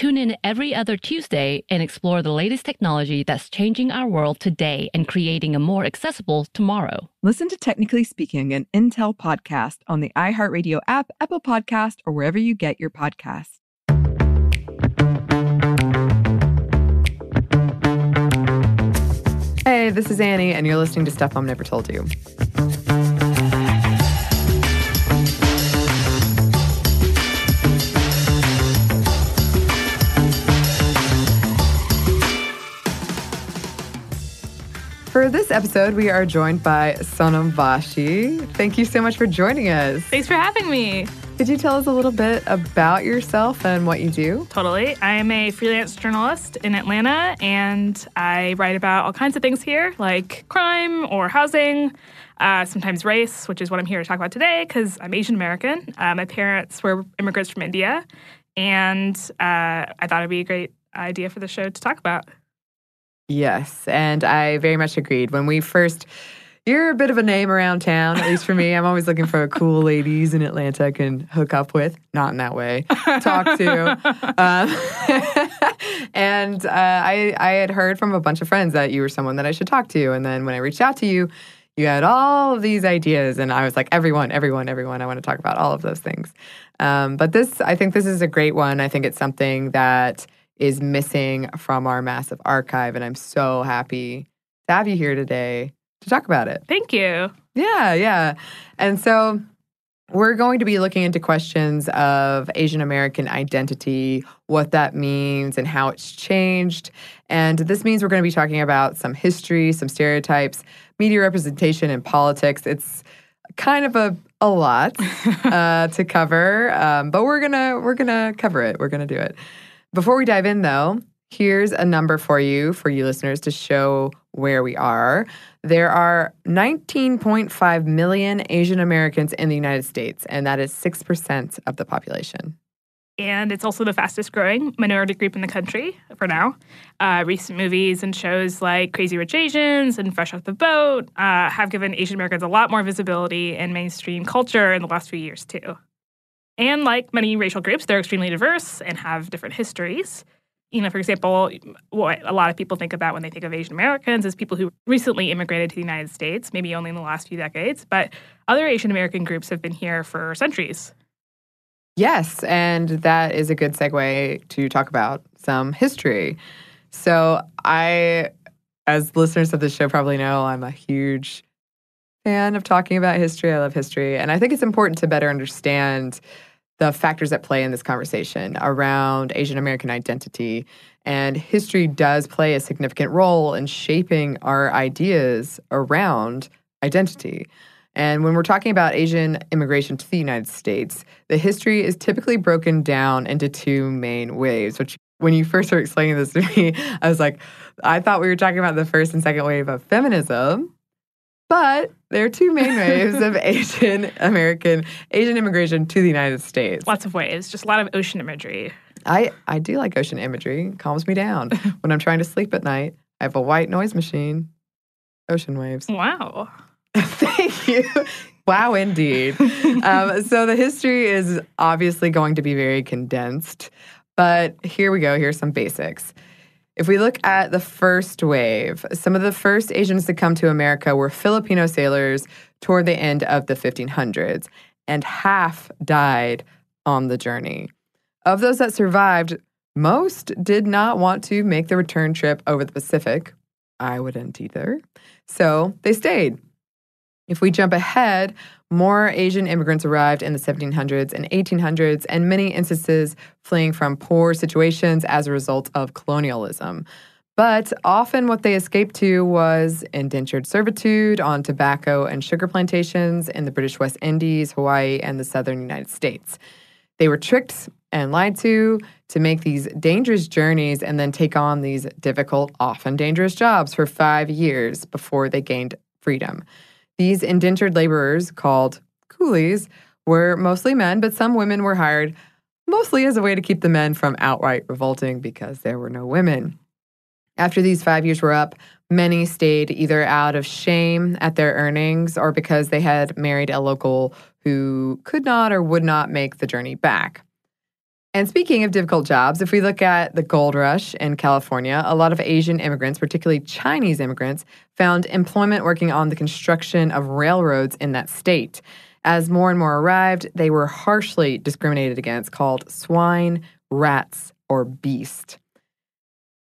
Tune in every other Tuesday and explore the latest technology that's changing our world today and creating a more accessible tomorrow. Listen to Technically Speaking, an Intel podcast on the iHeartRadio app, Apple Podcast, or wherever you get your podcasts. Hey, this is Annie, and you're listening to Stuff Mom Never Told You. For this episode, we are joined by Sonam Vashi. Thank you so much for joining us. Thanks for having me. Could you tell us a little bit about yourself and what you do? Totally. I am a freelance journalist in Atlanta and I write about all kinds of things here, like crime or housing, uh, sometimes race, which is what I'm here to talk about today because I'm Asian American. Uh, my parents were immigrants from India, and uh, I thought it'd be a great idea for the show to talk about. Yes, and I very much agreed. When we first, you're a bit of a name around town, at least for me. I'm always looking for cool ladies in Atlanta I can hook up with. Not in that way, talk to. Um, and uh, I, I had heard from a bunch of friends that you were someone that I should talk to. And then when I reached out to you, you had all of these ideas, and I was like, everyone, everyone, everyone. I want to talk about all of those things. Um, but this, I think, this is a great one. I think it's something that is missing from our massive archive. And I'm so happy to have you here today to talk about it. Thank you. Yeah, yeah. And so we're going to be looking into questions of Asian American identity, what that means, and how it's changed. And this means we're going to be talking about some history, some stereotypes, media representation, and politics. It's kind of a a lot uh, to cover, um, but we're gonna we're gonna cover it. We're gonna do it. Before we dive in, though, here's a number for you, for you listeners, to show where we are. There are 19.5 million Asian Americans in the United States, and that is 6% of the population. And it's also the fastest growing minority group in the country for now. Uh, recent movies and shows like Crazy Rich Asians and Fresh Off the Boat uh, have given Asian Americans a lot more visibility in mainstream culture in the last few years, too. And like many racial groups, they're extremely diverse and have different histories. You know, for example, what a lot of people think about when they think of Asian Americans is people who recently immigrated to the United States, maybe only in the last few decades. But other Asian American groups have been here for centuries. Yes, and that is a good segue to talk about some history. So, I, as listeners of the show probably know, I'm a huge fan of talking about history. I love history. And I think it's important to better understand the factors at play in this conversation around Asian American identity. And history does play a significant role in shaping our ideas around identity. And when we're talking about Asian immigration to the United States, the history is typically broken down into two main waves, which when you first were explaining this to me, I was like, I thought we were talking about the first and second wave of feminism. But there are two main waves of Asian American, Asian immigration to the United States. Lots of waves, just a lot of ocean imagery. I, I do like ocean imagery. It calms me down. when I'm trying to sleep at night, I have a white noise machine, ocean waves. Wow. Thank you. Wow, indeed. um, so the history is obviously going to be very condensed, But here we go. Here's some basics. If we look at the first wave, some of the first Asians to come to America were Filipino sailors toward the end of the 1500s, and half died on the journey. Of those that survived, most did not want to make the return trip over the Pacific. I wouldn't either. So they stayed. If we jump ahead, more Asian immigrants arrived in the 1700s and 1800s, and many instances fleeing from poor situations as a result of colonialism. But often what they escaped to was indentured servitude on tobacco and sugar plantations in the British West Indies, Hawaii, and the southern United States. They were tricked and lied to to make these dangerous journeys and then take on these difficult, often dangerous jobs for five years before they gained freedom. These indentured laborers, called coolies, were mostly men, but some women were hired mostly as a way to keep the men from outright revolting because there were no women. After these five years were up, many stayed either out of shame at their earnings or because they had married a local who could not or would not make the journey back. And speaking of difficult jobs, if we look at the gold rush in California, a lot of Asian immigrants, particularly Chinese immigrants, found employment working on the construction of railroads in that state. As more and more arrived, they were harshly discriminated against, called swine, rats, or beast.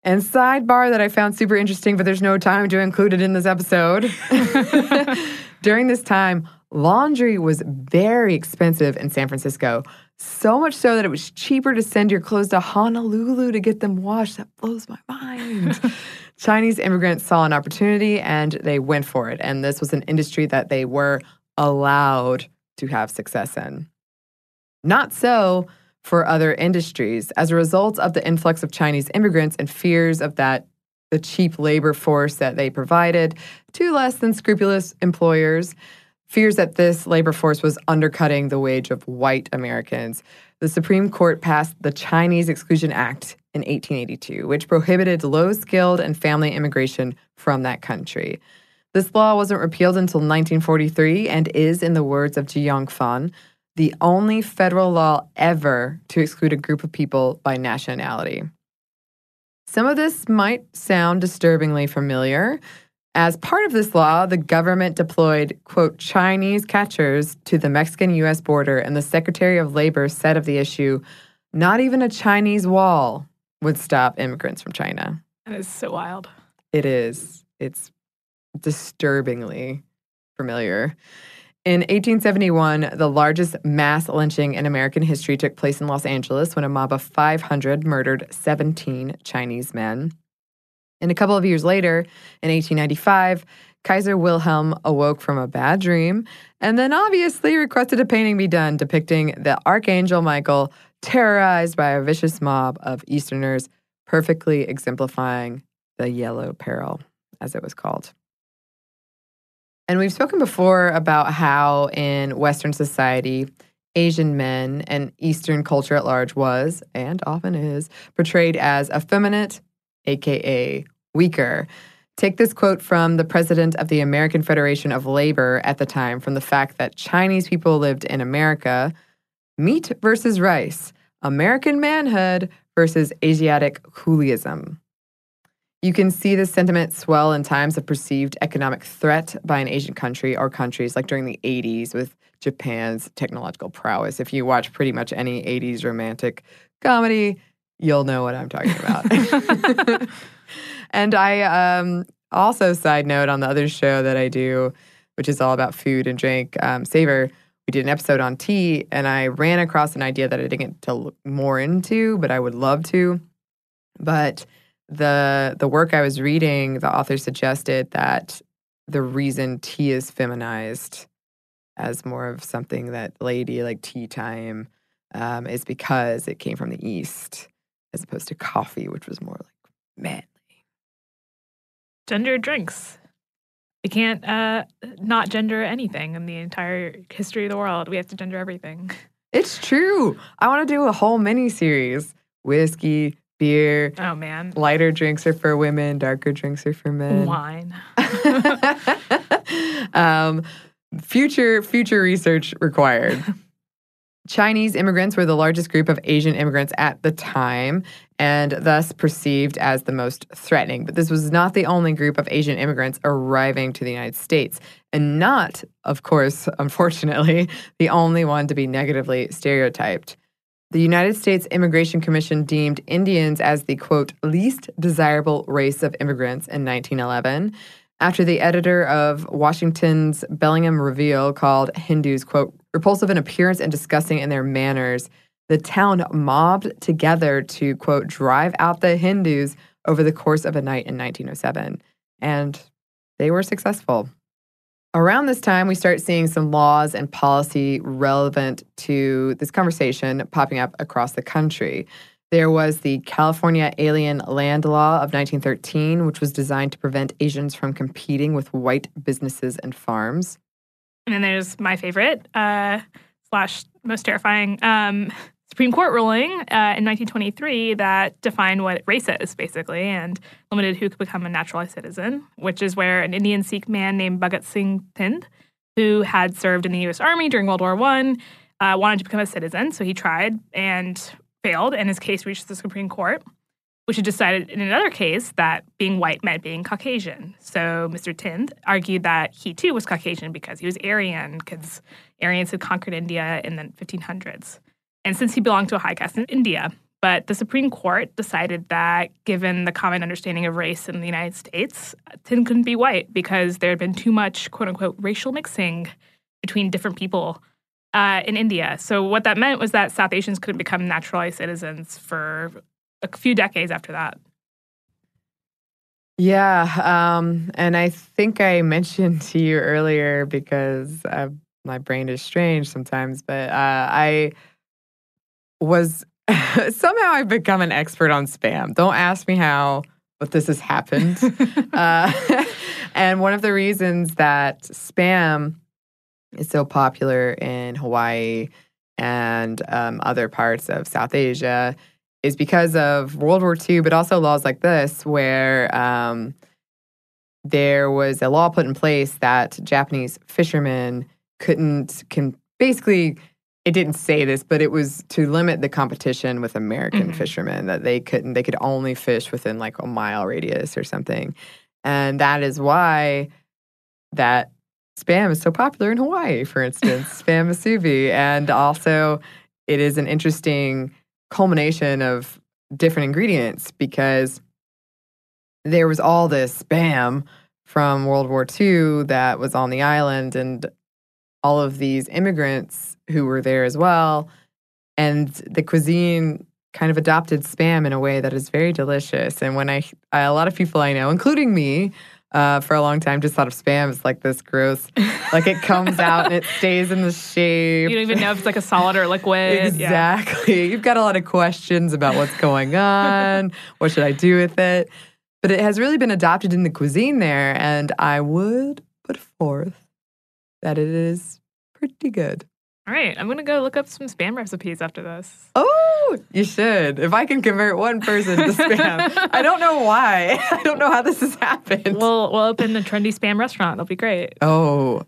And sidebar that I found super interesting, but there's no time to include it in this episode. During this time, laundry was very expensive in San Francisco. So much so that it was cheaper to send your clothes to Honolulu to get them washed. That blows my mind. Chinese immigrants saw an opportunity and they went for it. And this was an industry that they were allowed to have success in. Not so for other industries. As a result of the influx of Chinese immigrants and fears of that the cheap labor force that they provided to less than scrupulous employers, fears that this labor force was undercutting the wage of white Americans, the Supreme Court passed the Chinese Exclusion Act in 1882, which prohibited low skilled and family immigration from that country. This law wasn't repealed until 1943 and is, in the words of Ji Yong Fun, the only federal law ever to exclude a group of people by nationality. Some of this might sound disturbingly familiar, as part of this law, the government deployed, quote, Chinese catchers to the Mexican US border, and the Secretary of Labor said of the issue, not even a Chinese wall would stop immigrants from China. That is so wild. It is. It's disturbingly familiar. In 1871, the largest mass lynching in American history took place in Los Angeles when a mob of 500 murdered 17 Chinese men. And a couple of years later, in 1895, Kaiser Wilhelm awoke from a bad dream and then obviously requested a painting be done depicting the Archangel Michael terrorized by a vicious mob of Easterners, perfectly exemplifying the Yellow Peril, as it was called. And we've spoken before about how in Western society, Asian men and Eastern culture at large was, and often is, portrayed as effeminate, aka weaker. Take this quote from the president of the American Federation of Labor at the time from the fact that Chinese people lived in America meat versus rice, American manhood versus Asiatic coolieism. You can see this sentiment swell in times of perceived economic threat by an Asian country or countries, like during the 80s with Japan's technological prowess. If you watch pretty much any 80s romantic comedy, you'll know what I'm talking about. and I um, also, side note on the other show that I do, which is all about food and drink, um, Savor, we did an episode on tea, and I ran across an idea that I didn't get to look more into, but I would love to. But the the work I was reading, the author suggested that the reason tea is feminized as more of something that lady like tea time um, is because it came from the East as opposed to coffee, which was more like manly. Gender drinks. We can't uh, not gender anything in the entire history of the world. We have to gender everything. It's true. I want to do a whole mini series whiskey, beer. Oh, man. Lighter drinks are for women, darker drinks are for men. Wine. um, future future research required. Chinese immigrants were the largest group of Asian immigrants at the time and thus perceived as the most threatening. But this was not the only group of Asian immigrants arriving to the United States, and not, of course, unfortunately, the only one to be negatively stereotyped. The United States Immigration Commission deemed Indians as the quote, least desirable race of immigrants in 1911 after the editor of Washington's Bellingham Review called Hindus, quote, repulsive in appearance and disgusting in their manners. The town mobbed together to, quote, drive out the Hindus over the course of a night in 1907. And they were successful. Around this time, we start seeing some laws and policy relevant to this conversation popping up across the country. There was the California Alien Land Law of 1913, which was designed to prevent Asians from competing with white businesses and farms. And then there's my favorite, uh, slash most terrifying um, Supreme Court ruling uh, in 1923 that defined what race is, basically, and limited who could become a naturalized citizen, which is where an Indian Sikh man named Bhagat Singh Thind, who had served in the U.S. Army during World War I, uh, wanted to become a citizen. So he tried and failed, and his case reached the Supreme Court, which had decided in another case that being white meant being Caucasian. So Mr. Thind argued that he too was Caucasian because he was Aryan, because Aryans had conquered India in the 1500s. And since he belonged to a high caste in India, but the Supreme Court decided that given the common understanding of race in the United States, Thind couldn't be white because there had been too much quote unquote racial mixing between different people uh, in India. So what that meant was that South Asians couldn't become naturalized citizens for a few decades after that. Yeah, um, and I think I mentioned to you earlier because uh, my brain is strange sometimes, but uh, I was somehow I've become an expert on spam. Don't ask me how, but this has happened. uh, and one of the reasons that spam is so popular in Hawaii and um, other parts of South Asia is because of World War II, but also laws like this, where um, there was a law put in place that Japanese fishermen couldn't can basically it didn't say this, but it was to limit the competition with American mm-hmm. fishermen that they couldn't they could only fish within like a mile radius or something. And that is why that spam is so popular in Hawaii, for instance, spam musubi. And also it is an interesting culmination of different ingredients because there was all this spam from World War II that was on the island and all of these immigrants who were there as well. And the cuisine kind of adopted spam in a way that is very delicious. And when I, I a lot of people I know, including me, uh, for a long time, just thought of spam as like this gross, like it comes out and it stays in the shape. You don't even know if it's like a solid or liquid. exactly. Yeah. You've got a lot of questions about what's going on. what should I do with it? But it has really been adopted in the cuisine there, and I would put forth that it is pretty good. All right, I'm gonna go look up some spam recipes after this. Oh, you should. If I can convert one person to spam, I don't know why. I don't know how this has happened. We'll we'll open a trendy spam restaurant. It'll be great. Oh,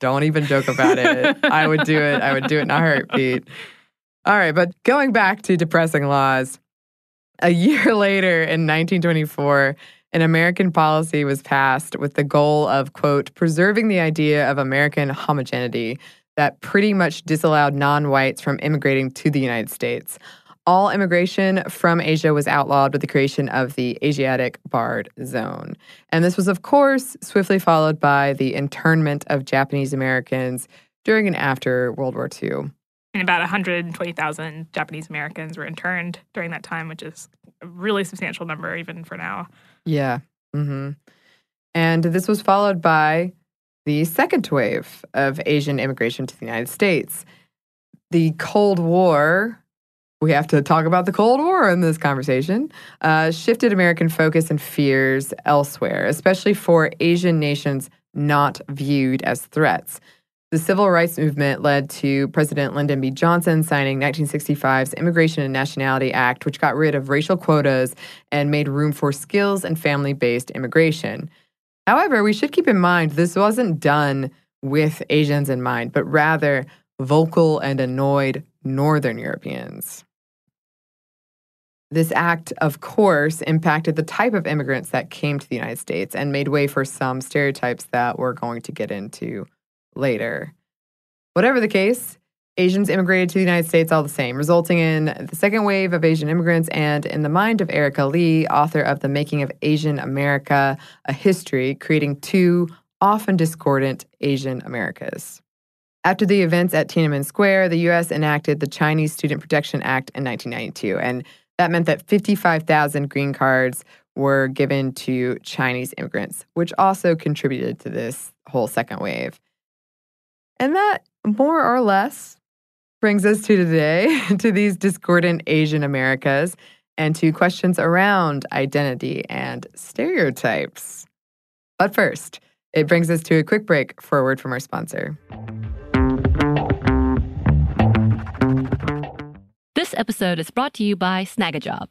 don't even joke about it. I would do it. I would do it in a heartbeat. All right, but going back to depressing laws, a year later in 1924 an American policy was passed with the goal of, quote, preserving the idea of American homogeneity that pretty much disallowed non whites from immigrating to the United States. All immigration from Asia was outlawed with the creation of the Asiatic Barred Zone. And this was, of course, swiftly followed by the internment of Japanese Americans during and after World War II. And about 120,000 Japanese Americans were interned during that time, which is a really substantial number even for now. Yeah. Mm-hmm. And this was followed by the second wave of Asian immigration to the United States. The Cold War, we have to talk about the Cold War in this conversation, uh, shifted American focus and fears elsewhere, especially for Asian nations not viewed as threats. The civil rights movement led to President Lyndon B. Johnson signing 1965's Immigration and Nationality Act, which got rid of racial quotas and made room for skills and family based immigration. However, we should keep in mind this wasn't done with Asians in mind, but rather vocal and annoyed Northern Europeans. This act, of course, impacted the type of immigrants that came to the United States and made way for some stereotypes that we're going to get into later. Whatever the case, Asians immigrated to the United States all the same, resulting in the second wave of Asian immigrants and, in the mind of Erika Lee, author of The Making of Asian America, a history, creating two often discordant Asian Americas. After the events at Tiananmen Square, the U.S. enacted the Chinese Student Protection Act in 1992, and that meant that 55,000 green cards were given to Chinese immigrants, which also contributed to this whole second wave. And that more or less brings us to today, to these discordant Asian Americas, and to questions around identity and stereotypes. But first, it brings us to a quick break for a word from our sponsor. This episode is brought to you by Snagajob.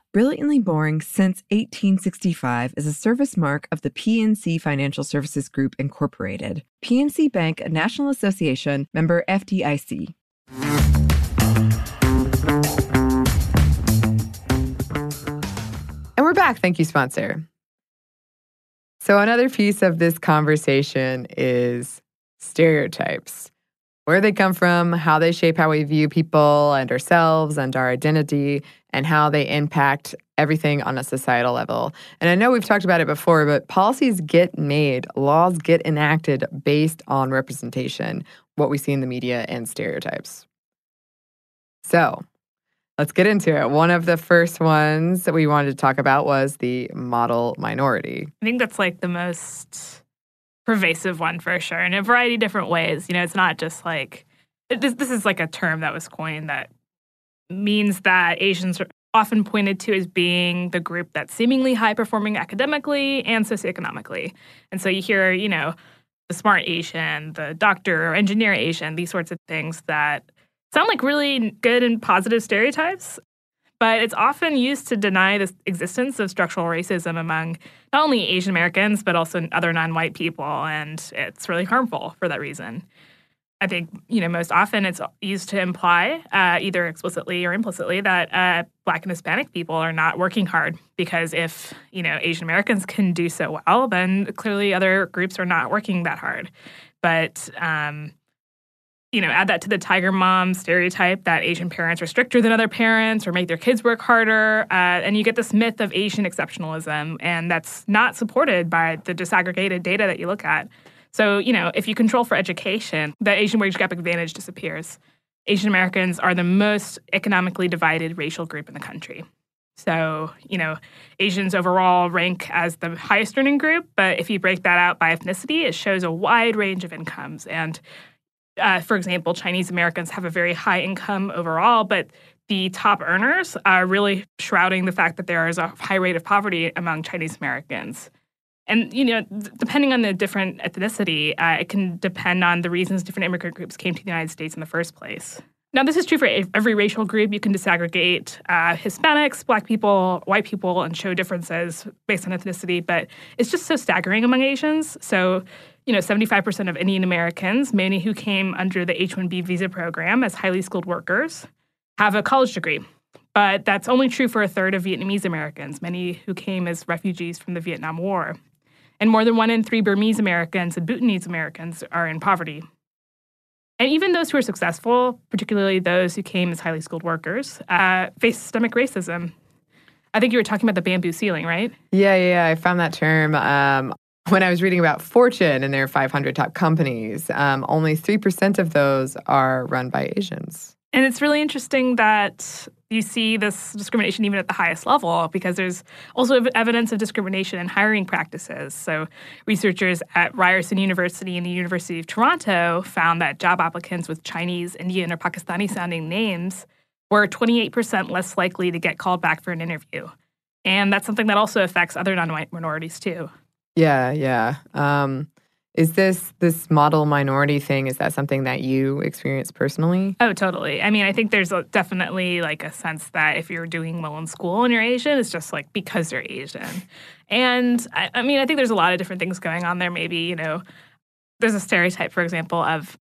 Brilliantly Boring Since 1865 is a service mark of the PNC Financial Services Group, Incorporated. PNC Bank, a National Association member FDIC. And we're back. Thank you, sponsor. So, another piece of this conversation is stereotypes where they come from, how they shape how we view people and ourselves and our identity, and how they impact everything on a societal level. And I know we've talked about it before, but policies get made, laws get enacted based on representation, what we see in the media, and stereotypes. So, let's get into it. One of the first ones that we wanted to talk about was the model minority. I think that's like the most pervasive one for sure in a variety of different ways. You know, it's not just like this, this is like a term that was coined that means that Asians are often pointed to as being the group that's seemingly high performing academically and socioeconomically. And so you hear, you know, the smart Asian, the doctor or engineer Asian, these sorts of things that sound like really good and positive stereotypes but it's often used to deny the existence of structural racism among not only Asian Americans, but also other non white people. And it's really harmful for that reason. I think, you know, most often it's used to imply, uh, either explicitly or implicitly, that uh, Black and Hispanic people are not working hard because if, you know, Asian Americans can do so well, then clearly other groups are not working that hard. But, um, you know, add that to the tiger mom stereotype that Asian parents are stricter than other parents or make their kids work harder. Uh, and you get this myth of Asian exceptionalism, and that's not supported by the disaggregated data that you look at. So, you know, if you control for education, the Asian wage gap advantage disappears. Asian Americans are the most economically divided racial group in the country. So, you know, Asians overall rank as the highest earning group, but if you break that out by ethnicity, it shows a wide range of incomes. And uh, for example, Chinese Americans have a very high income overall, but the top earners are really shrouding the fact that there is a high rate of poverty among Chinese Americans. And you know, depending on the different ethnicity, uh, it can depend on the reasons different immigrant groups came to the United States in the first place. Now, this is true for every racial group. You can disaggregate uh, Hispanics, Black people, white people, and show differences based on ethnicity. But it's just so staggering among Asians. So, you know, 75% of Indian Americans, many who came under the H 1B visa program as highly skilled workers, have a college degree. But that's only true for a third of Vietnamese Americans, many who came as refugees from the Vietnam War. And more than one in three Burmese Americans and Bhutanese Americans are in poverty. And even those who are successful, particularly those who came as highly skilled workers, uh, face systemic racism. I think you were talking about the bamboo ceiling, right? Yeah, yeah, I found that term um, when I was reading about Fortune and their 500 top companies. Um, only 3% of those are run by Asians. And it's really interesting that you see this discrimination even at the highest level because there's also evidence of discrimination in hiring practices. So, researchers at Ryerson University and the University of Toronto found that job applicants with Chinese, Indian, or Pakistani sounding names were 28% less likely to get called back for an interview. And that's something that also affects other non white minorities too. Yeah, yeah. Um, is this this model minority thing? Is that something that you experience personally? Oh, totally. I mean, I think there's a, definitely like a sense that if you're doing well in school and you're Asian, it's just like because you're Asian. And I, I mean, I think there's a lot of different things going on there. Maybe you know, there's a stereotype, for example, of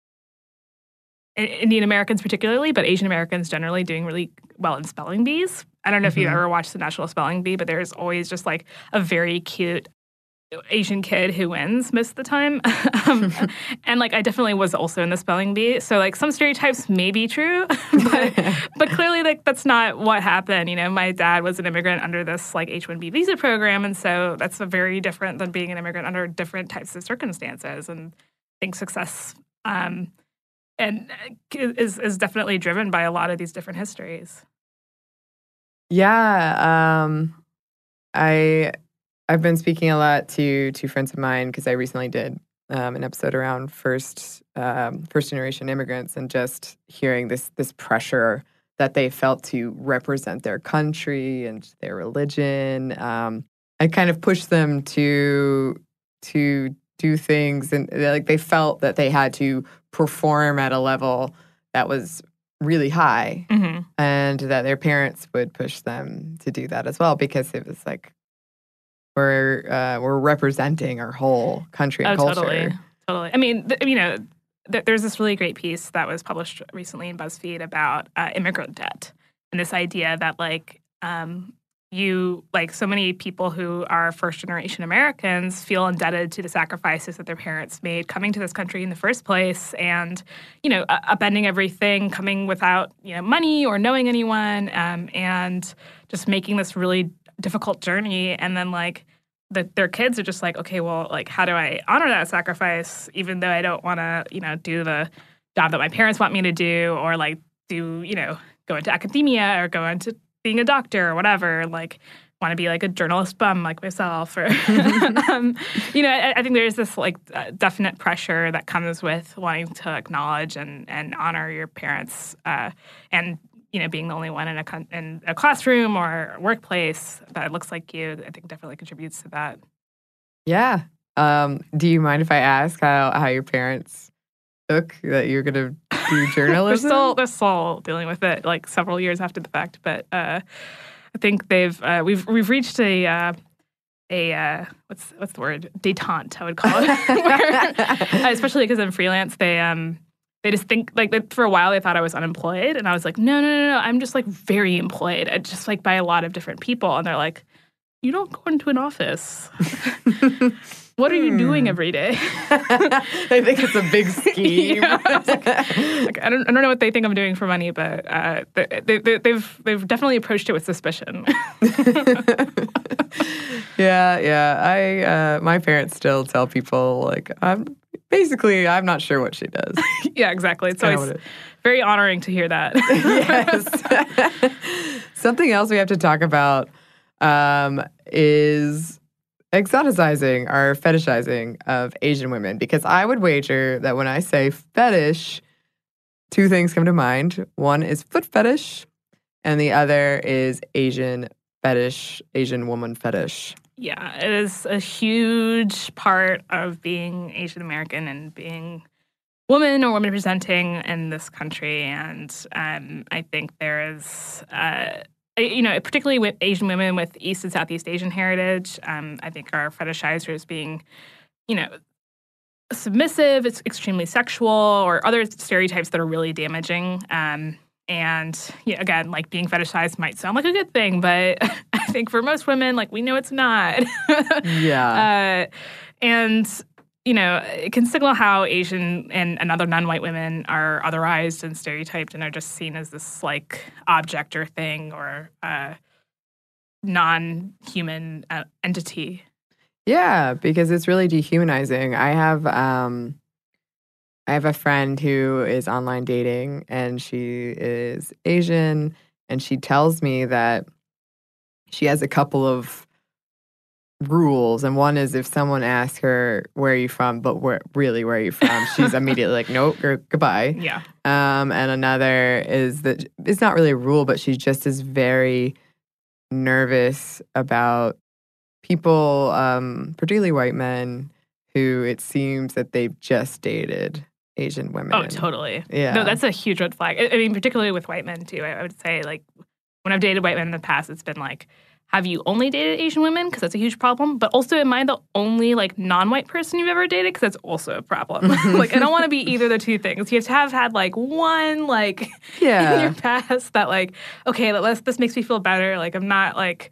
Indian Americans particularly, but Asian Americans generally doing really well in spelling bees. I don't know mm-hmm. if you've mm-hmm. ever watched the National Spelling Bee, but there's always just like a very cute Asian kid who wins most of the time. um, and like I definitely was also in the spelling bee. So like some stereotypes may be true, but, but clearly like that's not what happened. You know, my dad was an immigrant under this like H-1B visa program. And so that's very different than being an immigrant under different types of circumstances. And I think success um, and uh, is, is definitely driven by a lot of these different histories. Yeah. Um, I I've been speaking a lot to two friends of mine because I recently did um, an episode around first um, first generation immigrants and just hearing this this pressure that they felt to represent their country and their religion. Um, I kind of pushed them to to do things and like they felt that they had to perform at a level that was really high mm-hmm. and that their parents would push them to do that as well because it was like we're uh, we're representing our whole country and oh, culture. Totally, totally. I mean, th- you know, th- there's this really great piece that was published recently in BuzzFeed about uh, immigrant debt and this idea that like um, you like so many people who are first generation Americans feel indebted to the sacrifices that their parents made coming to this country in the first place and you know upending everything coming without you know money or knowing anyone um, and just making this really difficult journey. And then like the, their kids are just like okay well like how do i honor that sacrifice even though i don't want to you know do the job that my parents want me to do or like do you know go into academia or go into being a doctor or whatever like want to be like a journalist bum like myself or um, you know I, I, think there's this like uh, definite pressure that comes with wanting to acknowledge and and honor your parents uh, and you know, being the only one in a in a classroom or workplace that looks like you, I think definitely contributes to that. Yeah. Um, do you mind if I ask how how your parents took that you're going to do journalism? they're still they're still dealing with it, like several years after the fact. But uh, I think they've uh, we've we've reached a. Uh, a uh, what's what's the word detente I would call it, Where, especially because I'm freelance. They um they just think like for a while they thought I was unemployed, and I was like, no, no, no, no, I'm just like very employed, I just like by a lot of different people, and they're like, you don't go into an office. what are you doing hmm. every day? they think it's a big scheme. yeah, I, like, like, I, don't, I don't know what they think I'm doing for money, but uh, they, they, they've they've definitely approached it with suspicion. yeah, yeah. I uh, my parents still tell people like I'm basically, I'm not sure what she does. yeah, exactly. So it's always it very honoring to hear that. yes. Something else we have to talk about um, is exoticizing or fetishizing of Asian women because I would wager that when I say fetish, two things come to mind. One is foot fetish, and the other is Asian fetish, Asian woman fetish. Yeah, it is a huge part of being Asian American and being woman or woman presenting in this country. And um, I think there is, uh, you know, particularly with Asian women with East and Southeast Asian heritage, um, I think are fetishized as being, you know, submissive, it's extremely sexual, or other stereotypes that are really damaging. Um, and yeah, again, like being fetishized might sound like a good thing, but I think for most women, like we know it's not. Yeah. uh, and you know, it can signal how Asian and, and other non-white women are otherized and stereotyped and are just seen as this like object or thing or uh, non-human uh, entity. Yeah, because it's really dehumanizing. I have um I have a friend who is online dating and she is Asian and she tells me that she has a couple of rules and one is if someone asks her where are you from? but where really where are you from? she's immediately like nope goodbye. Yeah. um, and another is that it's not really a rule, but she just is very nervous about people, um, particularly white men, who it seems that they've just dated Asian women. Oh, totally. Yeah. No, that's a huge red flag. I, I mean, particularly with white men too. I, I would say like when I've dated white men in the past, it's been like, have you only dated Asian women? Because that's a huge problem. But also, am I the only like non-white person you've ever dated? Because that's also a problem. like, I don't want to be either the two things. You have to have had like one like yeah. in your past that like, okay, let's this makes me feel better. Like I'm not like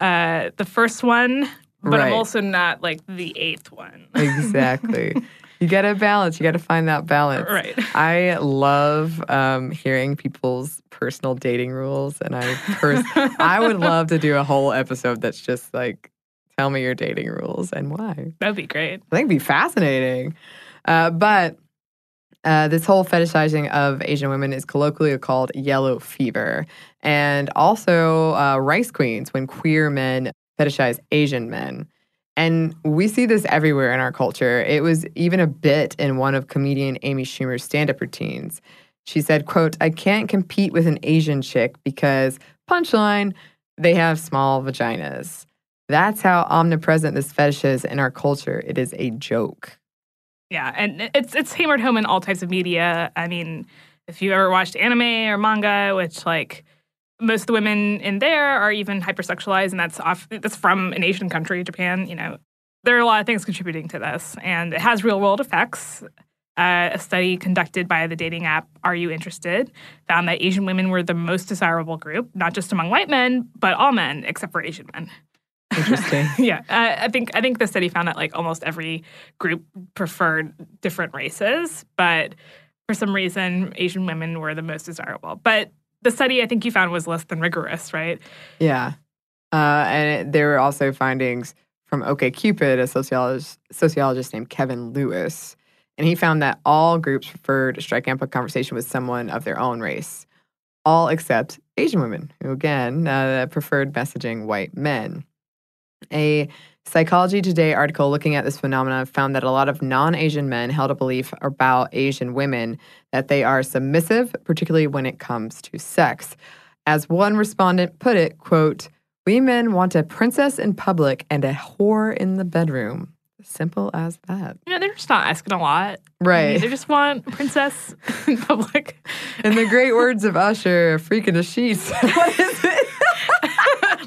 uh the first one, but I'm also not like the eighth one. exactly. You got to balance. You got to find that balance. Right. I love um, hearing people's personal dating rules, and I pers- I would love to do a whole episode that's just like, tell me your dating rules and why. That'd be great. I think it'd be fascinating. Uh, but uh, this whole fetishizing of Asian women is colloquially called yellow fever, and also uh, rice queens when queer men fetishize Asian men. And we see this everywhere in our culture. It was even a bit in one of comedian Amy Schumer's stand-up routines. She said, quote, I can't compete with an Asian chick because, punchline, they have small vaginas. That's how omnipresent this fetish is in our culture. It is a joke. Yeah, and it's it's hammered home in all types of media. I mean, if you ever watched anime or manga, which like most of the women in there are even hypersexualized, and that's off that's from an Asian country, Japan. You know, there are a lot of things contributing to this, and it has real world effects. Uh, a study conducted by the dating app Are You Interested found that Asian women were the most desirable group, not just among white men, but all men except for Asian men. Interesting. Yeah, uh, I think I think the study found that like almost every group preferred different races, but for some reason Asian women were the most desirable. But the study I think you found was less than rigorous, right? yeah. Uh, and it, there were also findings from OkCupid, a sociologist, sociologist named Kevin Lewis. And he found that all groups preferred striking up a conversation with someone of their own race, all except Asian women, who again uh, preferred messaging white men. A Psychology Today article looking at this phenomenon found that a lot of non Asian men held a belief about Asian women that they are submissive, particularly when it comes to sex. As one respondent put it, quote, we men want a princess in public and a whore in the bedroom. Simple as that. You know, they're just not asking a lot. I mean, Right. they just want a princess in public. In the great words of Usher, a freak in the sheets. what is it?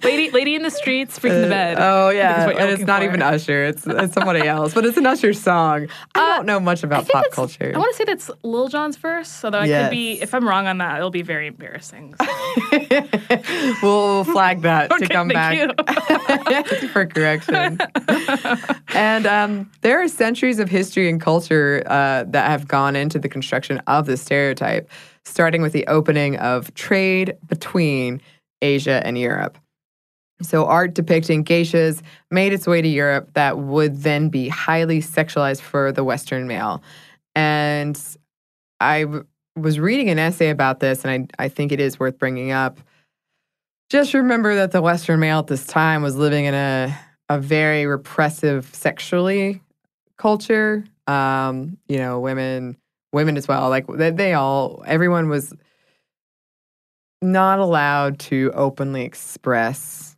Lady lady in the streets, freak in the bed. Oh I think is yeah, and it's not for. even Usher. It's, it's somebody else, but it's an Usher song. I don't know much about pop culture. I want to say that's Lil Jon's verse, although I could be, if I'm wrong on that, it'll be very embarrassing. So. we'll flag that Okay, to come back for correction. and um, there are centuries of history and culture uh, that have gone into the construction of this stereotype, starting with the opening of trade between Asia and Europe. So, art depicting geishas made its way to Europe that would then be highly sexualized for the Western male. And I w- was reading an essay about this, and I, I think it is worth bringing up. just remember that the Western male at this time was living in a a very repressive sexually culture. Um, you know, women women as well. Like they, they all everyone was not allowed to openly express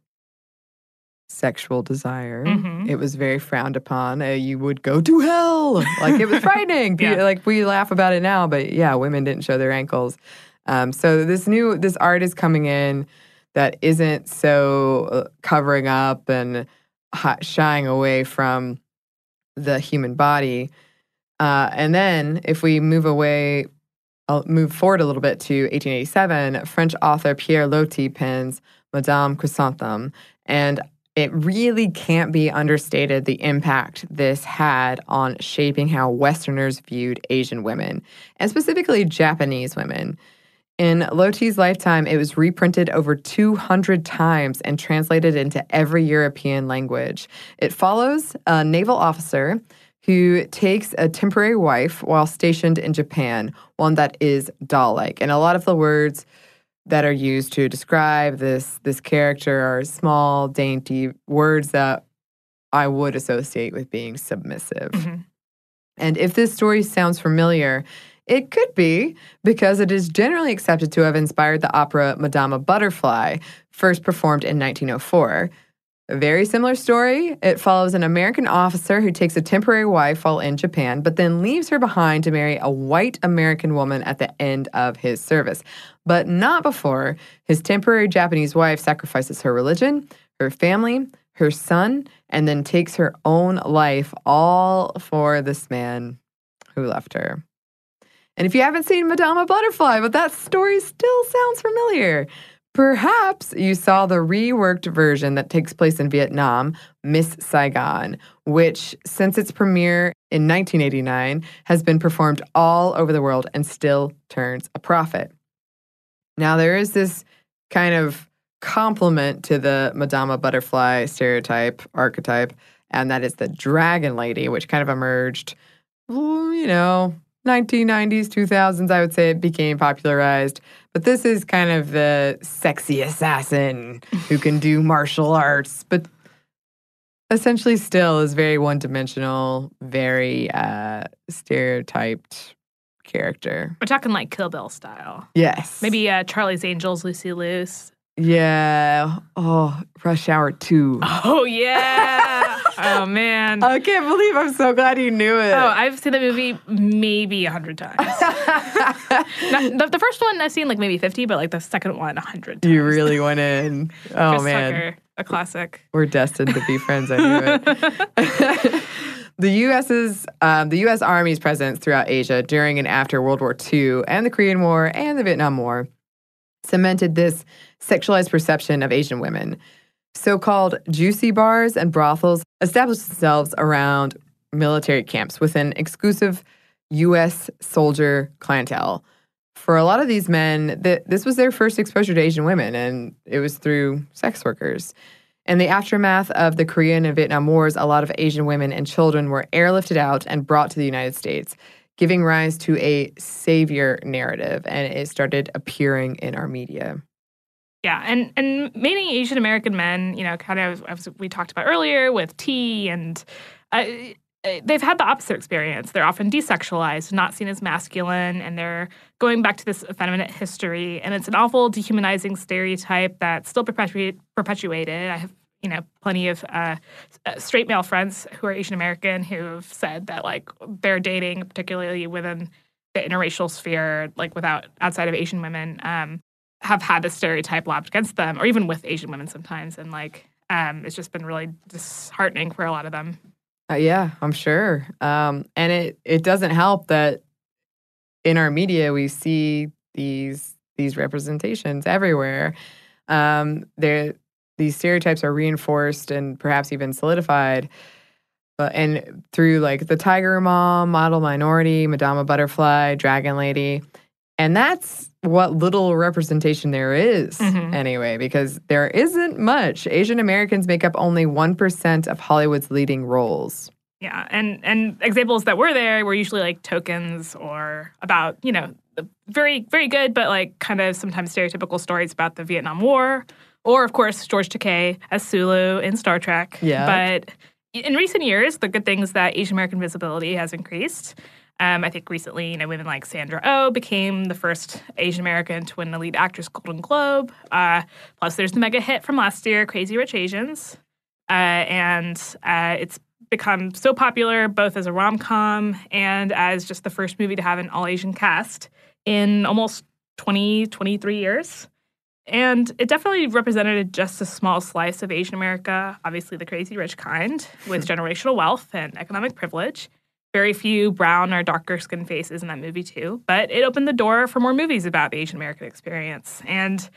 sexual desire. Mhm. It was very frowned upon. Uh, you would go to hell. Like it was frightening. Yeah. Like we laugh about it now, but yeah, women didn't show their ankles. Um, so this new this art is coming in that isn't so uh, covering up and shying away from the human body. Uh, and then if we move away, I'll move forward a little bit to 1887, French author Pierre Loti pens Madame Chrysantheme. And it really can't be understated the impact this had on shaping how Westerners viewed Asian women, and specifically Japanese women. In Loti's lifetime, it was reprinted over 200 times and translated into every European language. It follows a naval officer who takes a temporary wife while stationed in Japan, one that is doll like. And a lot of the words that are used to describe this, this character are small, dainty words that I would associate with being submissive. Mhm. And if this story sounds familiar, it could be because it is generally accepted to have inspired the opera Madama Butterfly, first performed in 1904. A very similar story. It follows an American officer who takes a temporary wife while in Japan, but then leaves her behind to marry a white American woman at the end of his service. But not before his temporary Japanese wife sacrifices her religion, her family, her son, and then takes her own life, all for this man who left her. And if you haven't seen Madama Butterfly, but that story still sounds familiar, perhaps you saw the reworked version that takes place in Vietnam, Miss Saigon, which, since its premiere in 1989, has been performed all over the world and still turns a profit. Now, there is this kind of complement to the Madama Butterfly stereotype, archetype, and that is the Dragon Lady, which kind of emerged, you know, 1990s, 2000s, I would say it became popularized. But this is kind of the sexy assassin who can do martial arts, but essentially still is very one dimensional, very uh, stereotyped character. We're talking like Kill Bill style. Yes. Maybe uh, Charlie's Angels, Lucy Liu. Yeah. Oh, Rush Hour 2. Oh yeah. oh man. I can't believe I'm so glad you knew it. Oh, I've seen that movie maybe a hundred times. Not- the, the first one I've seen like maybe fifty, but like the second one a hundred times. you really went in. Oh, Chris man. Tucker, a classic. We're destined to be friends. I knew it. the U.S.'s um, the U.S. Army's presence throughout Asia during and after World War II and the Korean War and the Vietnam War cemented this sexualized perception of Asian women. So-called juicy bars and brothels established themselves around military camps with an exclusive U.S. soldier clientele. For a lot of these men, th- this was their first exposure to Asian women, and it was through sex workers. In the aftermath of the Korean and Vietnam Wars, a lot of Asian women and children were airlifted out and brought to the United States, giving rise to a savior narrative, and it started appearing in our media. Yeah, and and many Asian American men, you know, kind of as we talked about earlier with tea, and uh, they've had the opposite experience. They're often desexualized, not seen as masculine, and they're going back to this effeminate history. And it's an awful dehumanizing stereotype that's still perpetuate, perpetuated. I have you know plenty of uh, straight male friends who are Asian American who've said that like they're dating, particularly within the interracial sphere, like without outside of Asian women. Um, have had this stereotype lobbed against them, or even with Asian women sometimes, and like um, it's just been really disheartening for a lot of them. Uh, yeah, I'm sure. Um, and it it doesn't help that in our media we see these these representations everywhere. Um, there, these stereotypes are reinforced and perhaps even solidified. But and through like the Tiger Mom, Model Minority, Madama Butterfly, Dragon Lady, and that's what little representation there is Mhm. anyway, because there isn't much. Asian Americans make up only one percent of Hollywood's leading roles. Yeah, and and examples that were there were usually like tokens or about you know very very good but like kind of sometimes stereotypical stories about the Vietnam War or of course George Takei as Sulu in Star Trek. Yeah. But in recent years, the good thing is that Asian American visibility has increased. Um, I think recently, you know, women like Sandra Oh became the first Asian American to win the lead actress Golden Globe. Uh, plus, there's the mega hit from last year, Crazy Rich Asians, uh, and uh, it's become so popular both as a rom com and as just the first movie to have an all Asian cast in almost 20, 23 years. And it definitely represented just a small slice of Asian America, obviously the crazy rich kind, with generational wealth and economic privilege. Very few brown or darker skinned faces in that movie, too. But it opened the door for more movies about the Asian American experience. And,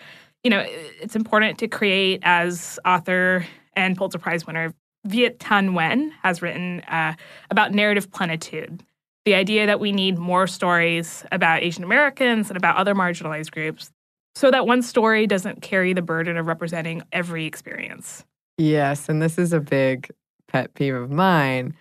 you know, it's important to create, as author and Pulitzer Prize winner Viet Thanh Nguyen has written uh, about narrative plenitude. The idea that we need more stories about Asian Americans and about other marginalized groups so that one story doesn't carry the burden of representing every experience. Yes, and this is a big pet peeve of mine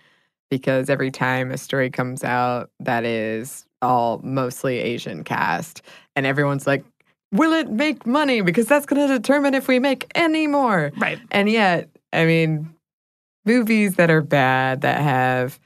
because every time a story comes out that is all mostly Asian cast, and everyone's like, will it make money? Because that's going to determine if we make any more. Right. And yet, I mean, movies that are bad, that have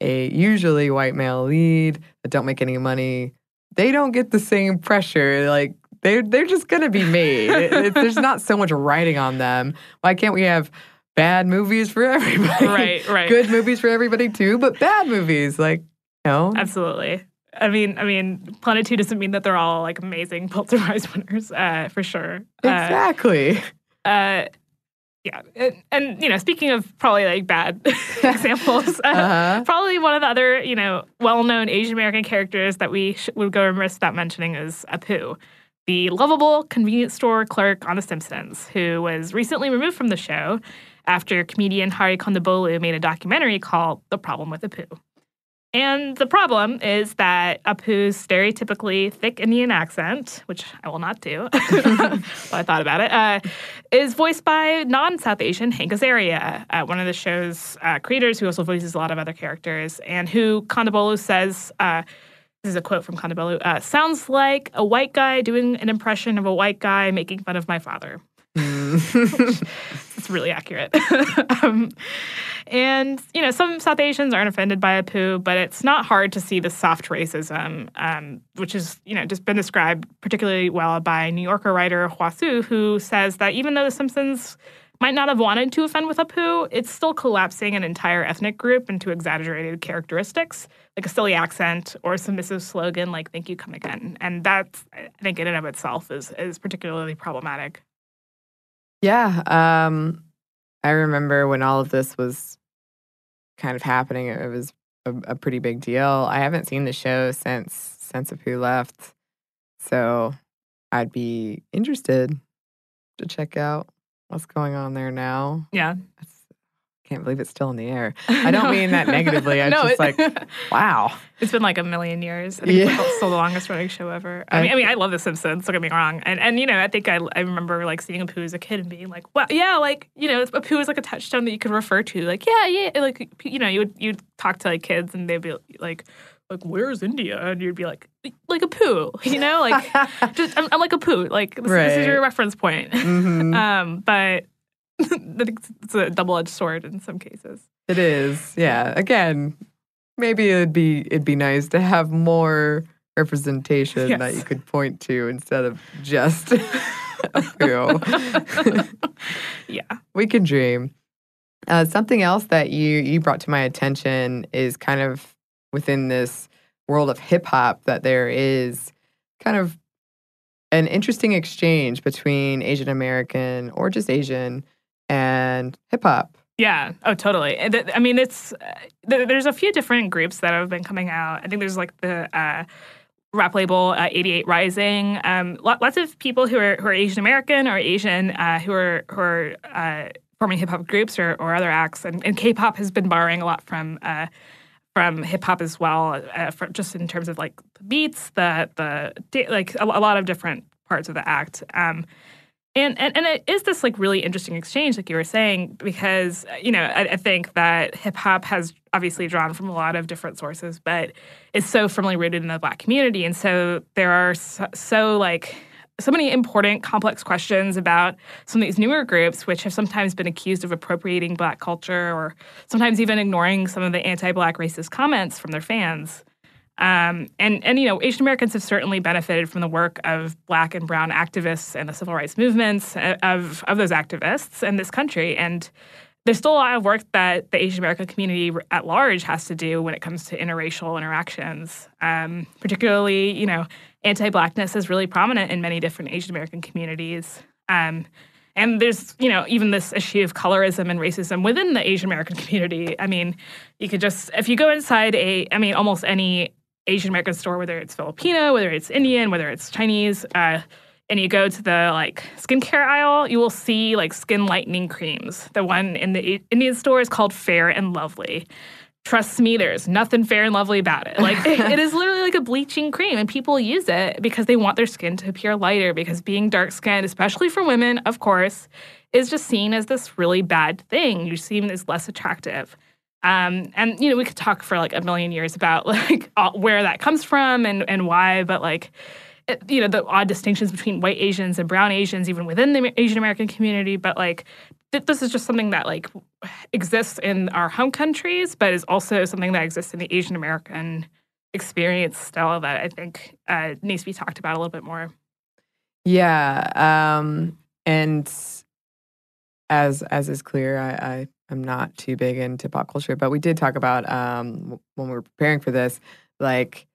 a usually white male lead, that don't make any money, they don't get the same pressure. Like, they're, they're just going to be made. It- it- there's not so much writing on them. Why can't we have bad movies for everybody? Right, right. Good movies for everybody too, but bad movies. Like, you know, Absolutely. I mean, I mean, plenitude doesn't mean that they're all like amazing Pulitzer Prize winners, uh, for sure. Uh, exactly. uh, yeah, and, and you know, speaking of probably like bad examples, uh, Uh-huh. probably one of the other you know well-known Asian American characters that we sh- would go remiss without mentioning is Apu, the lovable convenience store clerk on The Simpsons, who was recently removed from the show after comedian Hari Kondabolu made a documentary called "The Problem with Apu." And the problem is that Apu's stereotypically thick Indian accent, which I will not do, but I thought about it, uh, is voiced by non South Asian Hank Azaria, uh, one of the show's uh, creators who also voices a lot of other characters, and who Kondabolu says, uh, this is a quote from Kondabolu, uh, sounds like a white guy doing an impression of a white guy making fun of my father. it's really accurate. um, and, you know, some South Asians aren't offended by Apu, but it's not hard to see the soft racism, um, which has, you know, just been described particularly well by New Yorker writer Hua Hsu, who says that even though The Simpsons might not have wanted to offend with Apu, it's still collapsing an entire ethnic group into exaggerated characteristics, like a silly accent or a submissive slogan like "Thank you, come again," and that I think in and of itself is is particularly problematic. Yeah. Um, I remember when all of this was kind of happening, it was a, a pretty big deal. I haven't seen the show since since Apu left. So I'd be interested to check out what's going on there now. Yeah, That's, can't believe it's still in the air. I don't mean that negatively. I'm No, just it- like, wow. It's been like a million years. I think it's Yeah. like still the longest running show ever. I I- mean, I mean, I love The Simpsons. Don't get me wrong. And and you know, I think I, I remember like seeing Apu as a kid and being like, well, yeah, like you know, Apu is like a touchstone that you could refer to. Like, yeah, yeah, like you know, you would you'd talk to like kids and they'd be like. Like where's India? And you'd be like, like a poo, you know, like just I'm, I'm like a poo. Like this, this is your reference point. Mhm. Um, but it's- it's a double edged sword in some cases. It is. Yeah. Again, maybe it'd be it'd be nice to have more representation that you could point to instead of just a few. Yeah. we can dream. Uh, something else that you you brought to my attention is kind of within this world of hip hop that there is kind of an interesting exchange between Asian American or just Asian and hip hop. Yeah. Oh, totally. I mean, it's uh, there's a few different groups that have been coming out. I think there's like the uh, rap label uh, 88 Rising. Um, lo- lots of people who are who are Asian American or Asian uh, who are who are uh, forming hip hop groups or, or other acts. And, and K-pop has been borrowing a lot from. From hip hop as well, uh, just in terms of like the beats, the the like a, a lot of different parts of the act. Um, and, and and it is this like really interesting exchange, like you were saying, because uh, you know I, I think that hip hop has obviously drawn from a lot of different sources, but is so firmly rooted in the Black community, and so there are so, so like so many important, complex questions about some of these newer groups, which have sometimes been accused of appropriating Black culture or sometimes even ignoring some of the anti-Black racist comments from their fans. Um, and and you know, Asian Americans have certainly benefited from the work of Black and Brown activists and the civil rights movements uh, of of those activists in this country. And there's still a lot of work that the Asian American community at large has to do when it comes to interracial interactions. Um, particularly, you know, anti-blackness is really prominent in many different Asian American communities. Um, and there's, you know, even this issue of colorism and racism within the Asian American community. I mean, you could just, if you go inside a, I mean, almost any Asian American store, whether it's Filipino, whether it's Indian, whether it's Chinese, uh, and you go to the like skincare aisle, you will see like skin lightening creams. The one in the Indian store is called Fair and Lovely. Trust me, there's nothing fair and lovely about it. Like it, it is literally like a bleaching cream, and people use it because they want their skin to appear lighter. Because being dark skinned, especially for women, of course, is just seen as this really bad thing. You seem as less attractive. Um, and you know, we could talk for like a million years about like where that comes from and and why, but like you know the odd distinctions between white Asians and brown Asians, even within the Asian American community. But like th- this is just something that like exists in our home countries, but is also something that exists in the Asian American experience still that I think uh, needs to be talked about a little bit more. Yeah, um, and as as is clear, I, I am not too big into pop culture, but we did talk about um, when we were preparing for this, like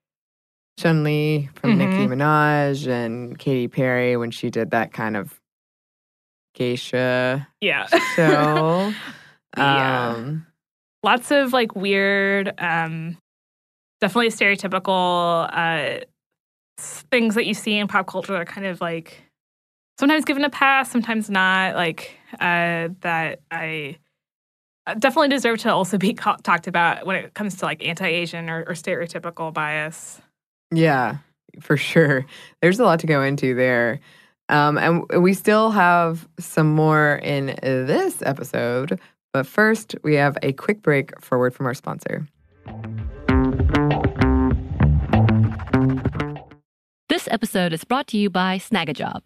Chun Li from mm-hmm. Nicki Minaj and Katy Perry when she did that kind of geisha yeah show. yeah. Um, Lots of like weird, um, definitely stereotypical uh, things that you see in pop culture that are kind of like sometimes given a pass, sometimes not. Like uh, that I uh, definitely deserve to also be talked about when it comes to like anti-Asian or, or stereotypical bias. Yeah, for sure. There's a lot to go into there. Um, and we still have some more in this episode. But first, we have a quick break for word from our sponsor. This episode is brought to you by Snagajob.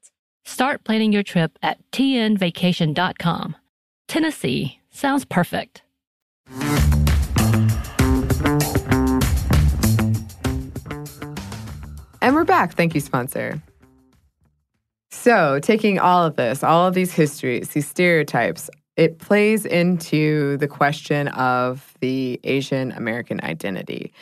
Start planning your trip at tnvacation.com. Tennessee sounds perfect. And we're back. Thank you, sponsor. So, taking all of this, all of these histories, these stereotypes, it plays into the question of the Asian American identity.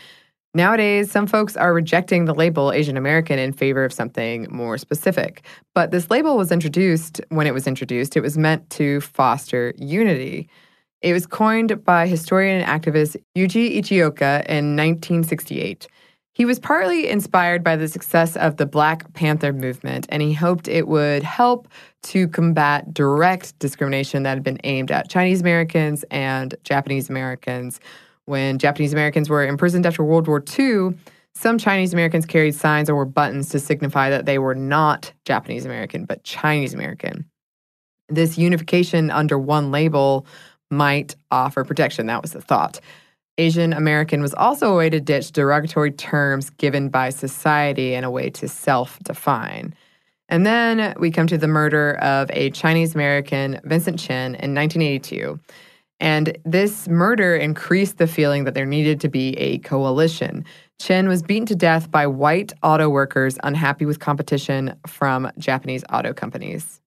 Nowadays, some folks are rejecting the label Asian American in favor of something more specific. But this label was introduced when it was introduced, it was meant to foster unity. It was coined by historian and activist Yuji Ichioka in 1968. He was partly inspired by the success of the Black Panther movement, and he hoped it would help to combat direct discrimination that had been aimed at Chinese Americans and Japanese Americans. When Japanese Americans were imprisoned after World War II, some Chinese Americans carried signs or wore buttons to signify that they were not Japanese American, but Chinese American. This unification under one label might offer protection. That was the thought. Asian American was also a way to ditch derogatory terms given by society and a way to self define. And then we come to the murder of a Chinese American, Vincent Chin, in 1982. And this murder increased the feeling that there needed to be a coalition. Chin was beaten to death by white auto workers unhappy with competition from Japanese auto companies.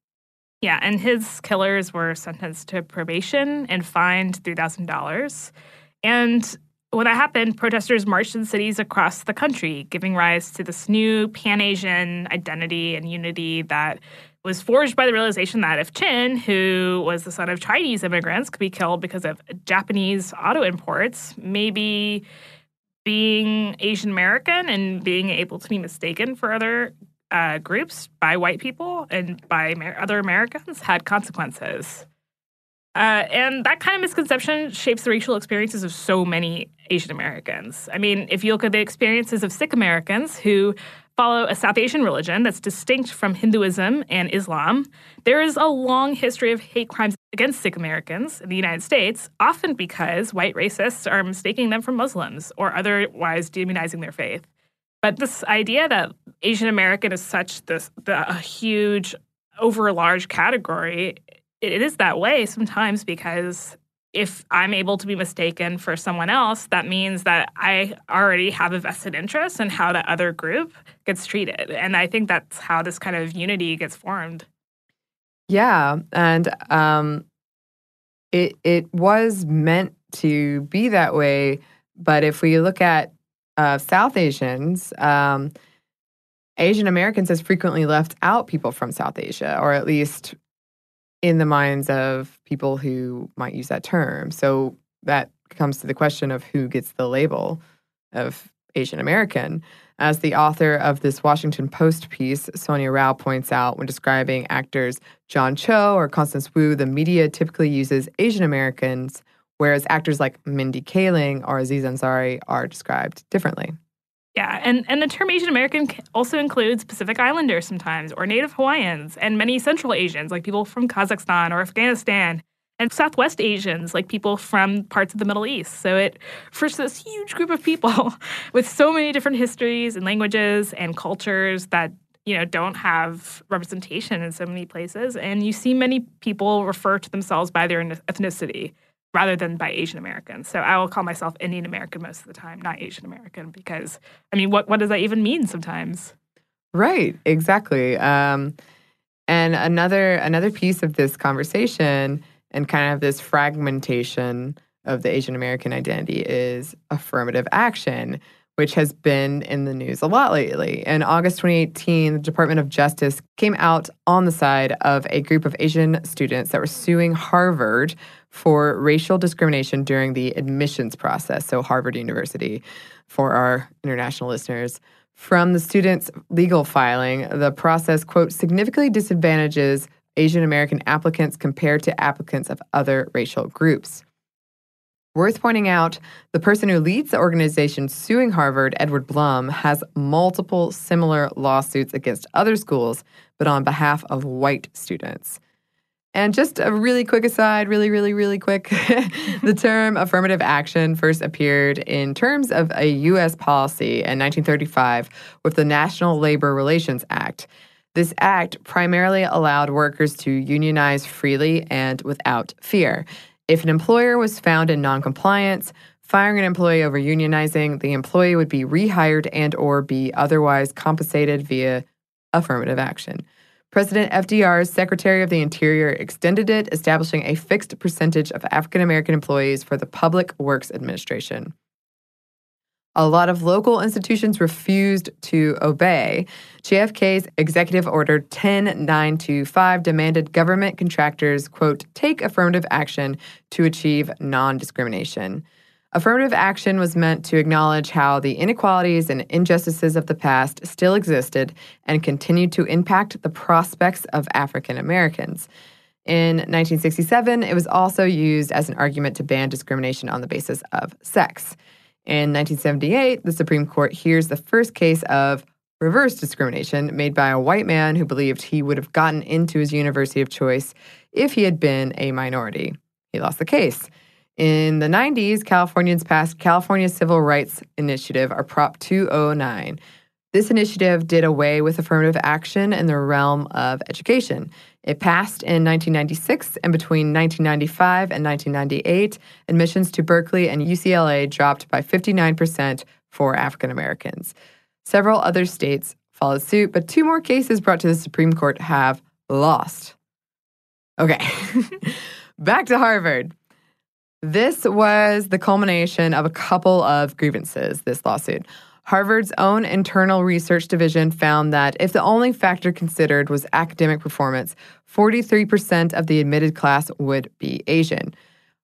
Yeah, and his killers were sentenced to probation and fined $3,000. And when that happened, protesters marched in cities across the country, giving rise to this new Pan Asian identity and unity that was forged by the realization that if Chin, who was the son of Chinese immigrants, could be killed because of Japanese auto imports, maybe being Asian American and being able to be mistaken for other uh, groups by white people and by Amer- other Americans had consequences. Uh, and that kind of misconception shapes the racial experiences of so many Asian Americans. I mean, if you look at the experiences of Sikh Americans who follow a South Asian religion that's distinct from Hinduism and Islam, there is a long history of hate crimes against Sikh Americans in the United States, often because white racists are mistaking them for Muslims or otherwise demonizing their faith. But this idea that Asian American is such this the, a huge, over large category, it, it is that way sometimes because if I'm able to be mistaken for someone else, that means that I already have a vested interest in how that other group gets treated. And I think that's how this kind of unity gets formed. Yeah. And um, it, it was meant to be that way. But if we look at uh, South Asians, um, Asian Americans has frequently left out people from South Asia, or at least in the minds of people who might use that term. So that comes to the question of who gets the label of Asian American. As the author of this Washington Post piece, Sonia Rao points out when describing actors John Cho or Constance Wu, the media typically uses Asian Americans whereas actors like Mindy Kaling or Aziz Ansari are described differently. Yeah, and, and the term Asian American also includes Pacific Islanders sometimes, or Native Hawaiians, and many Central Asians, like people from Kazakhstan or Afghanistan, and Southwest Asians, like people from parts of the Middle East. So it refers to this huge group of people with so many different histories and languages and cultures that you know don't have representation in so many places. And you see many people refer to themselves by their ethnicity rather than by Asian Americans. So I will call myself Indian American most of the time, not Asian American, because I mean, what what does that even mean sometimes? Right, exactly. Um, and another another piece of this conversation and kind of this fragmentation of the Asian American identity is affirmative action, which has been in the news a lot lately. In August 2018, the Department of Justice came out on the side of a group of Asian students that were suing Harvard for racial discrimination during the admissions process. So, Harvard University, for our international listeners. From the students' legal filing, the process, quote, significantly disadvantages Asian American applicants compared to applicants of other racial groups. Worth pointing out, the person who leads the organization suing Harvard, Edward Blum, has multiple similar lawsuits against other schools, but on behalf of white students. And just a really quick aside, really, really, really quick the term affirmative action first appeared in terms of a U.S. policy in 1935 with the National Labor Relations Act. This act primarily allowed workers to unionize freely and without fear. If an employer was found in noncompliance, firing an employee over unionizing, the employee would be rehired and or be otherwise compensated via affirmative action. President FDR's Secretary of the Interior extended it, establishing a fixed percentage of African American employees for the Public Works Administration. A lot of local institutions refused to obey. JFK's Executive Order 10925 demanded government contractors, quote, take affirmative action to achieve non discrimination. Affirmative action was meant to acknowledge how the inequalities and injustices of the past still existed and continued to impact the prospects of African Americans. In 1967, it was also used as an argument to ban discrimination on the basis of sex. In 1978, the Supreme Court hears the first case of reverse discrimination made by a white man who believed he would have gotten into his university of choice if he had been a minority. He lost the case. In the 90s, Californians passed California Civil Rights Initiative, or Prop 209. This initiative did away with affirmative action in the realm of education. It passed in 1996, and between 1995 and 1998, admissions to Berkeley and UCLA dropped by 59% for African Americans. Several other states followed suit, but two more cases brought to the Supreme Court have lost. Okay, back to Harvard. This was the culmination of a couple of grievances, this lawsuit. Harvard's own internal research division found that if the only factor considered was academic performance, 43% of the admitted class would be Asian.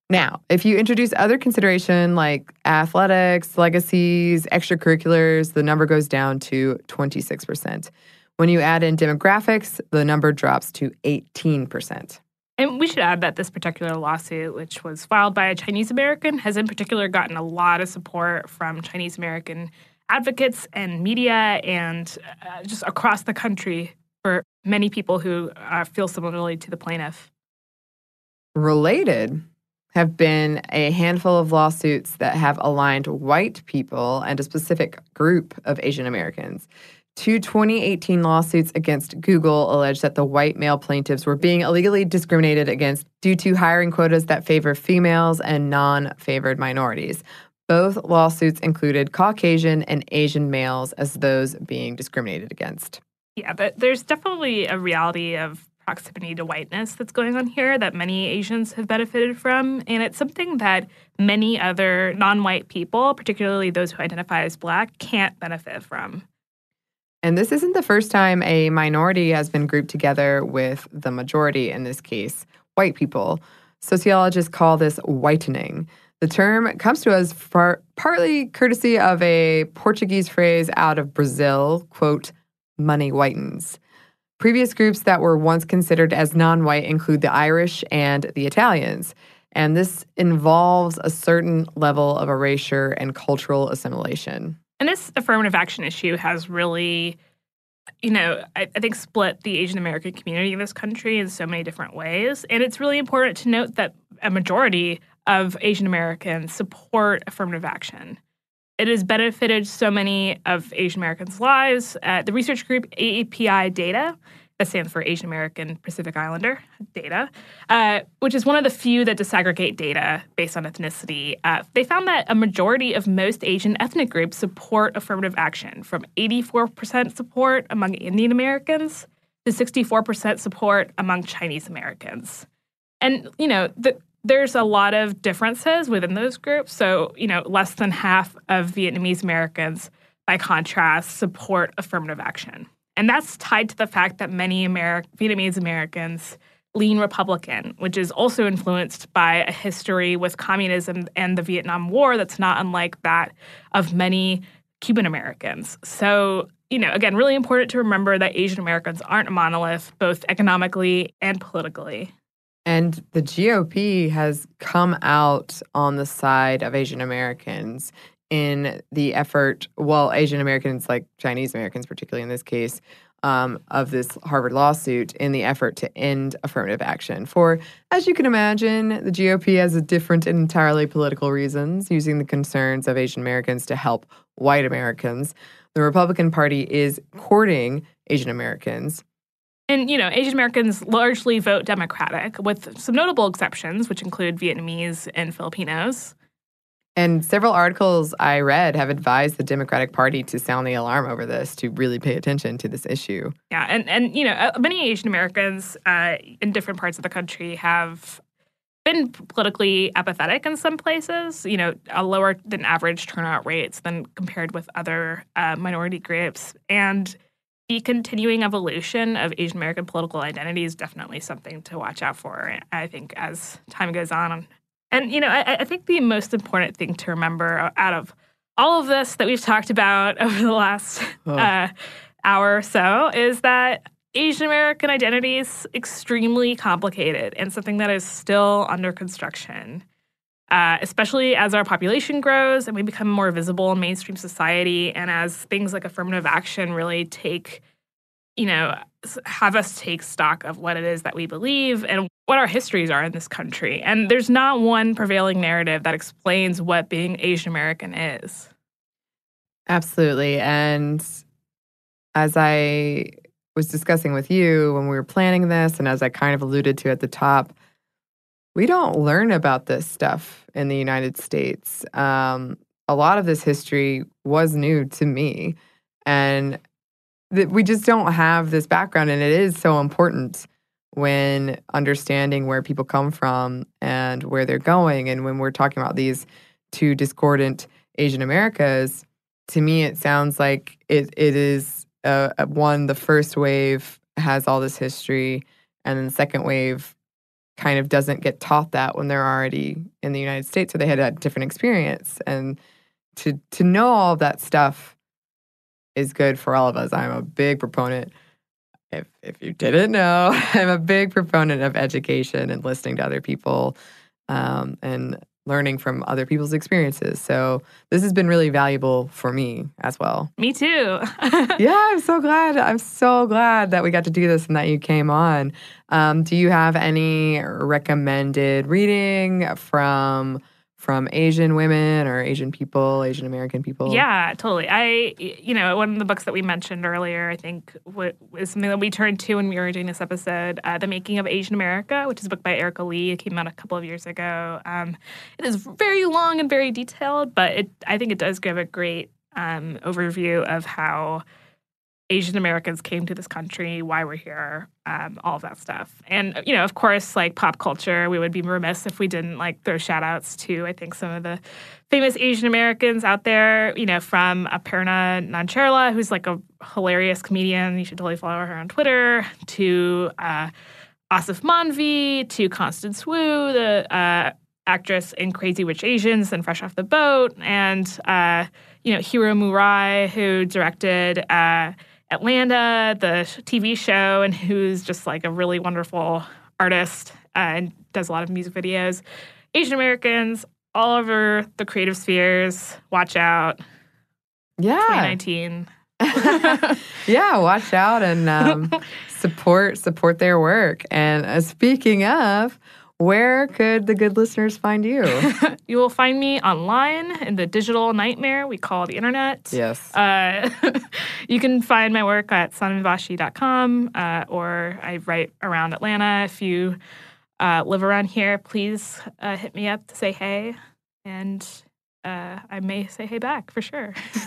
Now, if you introduce other consideration like athletics, legacies, extracurriculars, the number goes down to 26%. When you add in demographics, the number drops to 18%. And we should add that this particular lawsuit, which was filed by a Chinese American, has in particular gotten a lot of support from Chinese American advocates and media and uh, just across the country for many people who uh, feel similarly to the plaintiff. Related have been a handful of lawsuits that have aligned white people and a specific group of Asian Americans. Two 2018 lawsuits against Google allege that the white male plaintiffs were being illegally discriminated against due to hiring quotas that favor females and non favored minorities. Both lawsuits included Caucasian and Asian males as those being discriminated against. Yeah, but there's definitely a reality of proximity to whiteness that's going on here that many Asians have benefited from. And it's something that many other non white people, particularly those who identify as black, can't benefit from. And this isn't the first time a minority has been grouped together with the majority, in this case, white people. Sociologists call this whitening. The term comes to us far, partly courtesy of a Portuguese phrase out of Brazil, quote, money whitens. Previous groups that were once considered as non white include the Irish and the Italians. And this involves a certain level of erasure and cultural assimilation. And this affirmative action issue has really, you know, I, I, think split the Asian American community in this country in so many different ways. And it's really important to note that a majority of Asian Americans support affirmative action. It has benefited so many of Asian Americans' lives. Uh, the research group AAPI Data that stands for Asian American Pacific Islander data, uh, which is one of the few that disaggregate data based on ethnicity. Uh, they found that a majority of most Asian ethnic groups support affirmative action, from 84% support among Indian Americans to 64% support among Chinese Americans. And, you know, the, there's a lot of differences within those groups. So, you know, less than half of Vietnamese Americans, by contrast, support affirmative action. And that's tied to the fact that many Ameri- Vietnamese Americans lean Republican, which is also influenced by a history with communism and the Vietnam War that's not unlike that of many Cuban Americans. So, you know, again, really important to remember that Asian Americans aren't a monolith, both economically and politically. And the GOP has come out on the side of Asian Americans in the effort, well, Asian Americans, like Chinese Americans, particularly in this case, um, of this Harvard lawsuit in the effort to end affirmative action. For, as you can imagine, the GOP has a different and entirely political reasons, using the concerns of Asian Americans to help white Americans. The Republican Party is courting Asian Americans. And, you know, Asian Americans largely vote Democratic, with some notable exceptions, which include Vietnamese and Filipinos. And several articles I read have advised the Democratic Party to sound the alarm over this, to really pay attention to this issue. Yeah, and and you know, uh, many Asian Americans uh, in different parts of the country have been politically apathetic in some places. You know, a lower than average turnout rates than compared with other uh, minority groups, and the continuing evolution of Asian American political identity is definitely something to watch out for. I think as time goes on And, you know, I, I think the most important thing to remember out of all of this that we've talked about over the last Oh. uh, hour or so is that Asian American identity is extremely complicated and something that is still under construction. Uh, especially as our population grows and we become more visible in mainstream society, and as things like affirmative action really take, you know, have us take stock of what it is that we believe and what our histories are in this country. And there's not one prevailing narrative that explains what being Asian American is. Absolutely. And as I was discussing with you when we were planning this, and as I kind of alluded to at the top, we don't learn about this stuff in the United States. Um, a lot of this history was new to me, and that we just don't have this background. And it is so important when understanding where people come from and where they're going. And when we're talking about these two discordant Asian Americas, to me, it sounds like it, it is uh, uh, one, the first wave has all this history, and then the second wave kind of doesn't get taught that when they're already in the United States, so they had a different experience. And to to know all that stuff is good for all of us. I'm a big proponent. If if you didn't know, I'm a big proponent of education and listening to other people um, and learning from other people's experiences. So this has been really valuable for me as well. Me too. yeah, I'm so glad. I'm so glad that we got to do this and that you came on. Um, do you have any recommended reading from from Asian women or Asian people, Asian American people? Yeah, totally. I, you know, one of the books that we mentioned earlier, I think, was something that we turned to when we were doing this episode, uh, "The Making of Asian America," which is a book by Erika Lee. It came out a couple of years ago. Um, it is very long and very detailed, but it, I think, it does give a great um, overview of how Asian Americans came to this country, why we're here, um, all of that stuff. And, you know, of course, like pop culture, we would be remiss if we didn't like throw shout outs to, I think, some of the famous Asian Americans out there, you know, from Aparna Nancherla, who's like a hilarious comedian. You should totally follow her on Twitter, to uh, Aasif Mandvi, to Constance Wu, the uh, actress in Crazy Rich Asians and Fresh Off the Boat, and, uh, you know, Hiro Murai, who directed. Uh, Atlanta, the TV show, and who's just like a really wonderful artist uh, and does a lot of music videos. Asian Americans all over the creative spheres. Watch out. Yeah. 2019. yeah, watch out and um, support support their work. And uh, speaking of, where could the good listeners find you? You will find me online in the digital nightmare we call the internet. yes. Uh, you can find my work at sanvashi.com uh, or I write around Atlanta. If you uh, live around here, please uh, hit me up to say hey. And uh, I may say hey back for sure.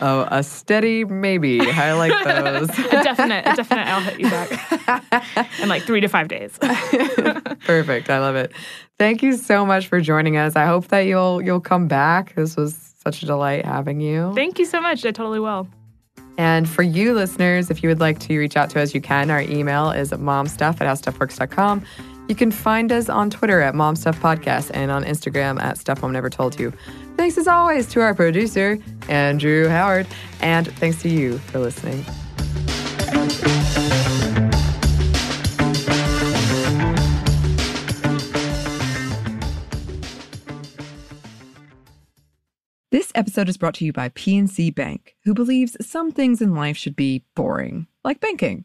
oh, a steady maybe. I like those. a definite, a definite I'll hit you back in like three to five days. Perfect. I love it. Thank you so much for joining us. I hope that you'll you'll come back. This was such a delight having you. Thank you so much. I totally will. And for you listeners, if you would like to reach out to us, you can. Our email is momstuff at howstuffworks.com. You can find us on Twitter at momstuffpodcast and on Instagram at stuff mom never told you. Thanks as always to our producer, Andrew Howard, and thanks to you for listening. This episode is brought to you by PNC Bank, who believes some things in life should be boring, like banking.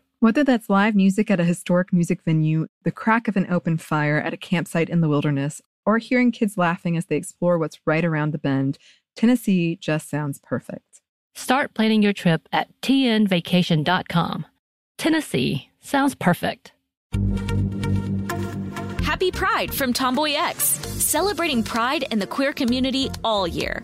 Whether that's live music at a historic music venue, the crack of an open fire at a campsite in the wilderness, or hearing kids laughing as they explore what's right around the bend, Tennessee just sounds perfect. Start planning your trip at tnvacation.com. Tennessee sounds perfect. Happy Pride from Tomboy X, celebrating pride in the queer community all year.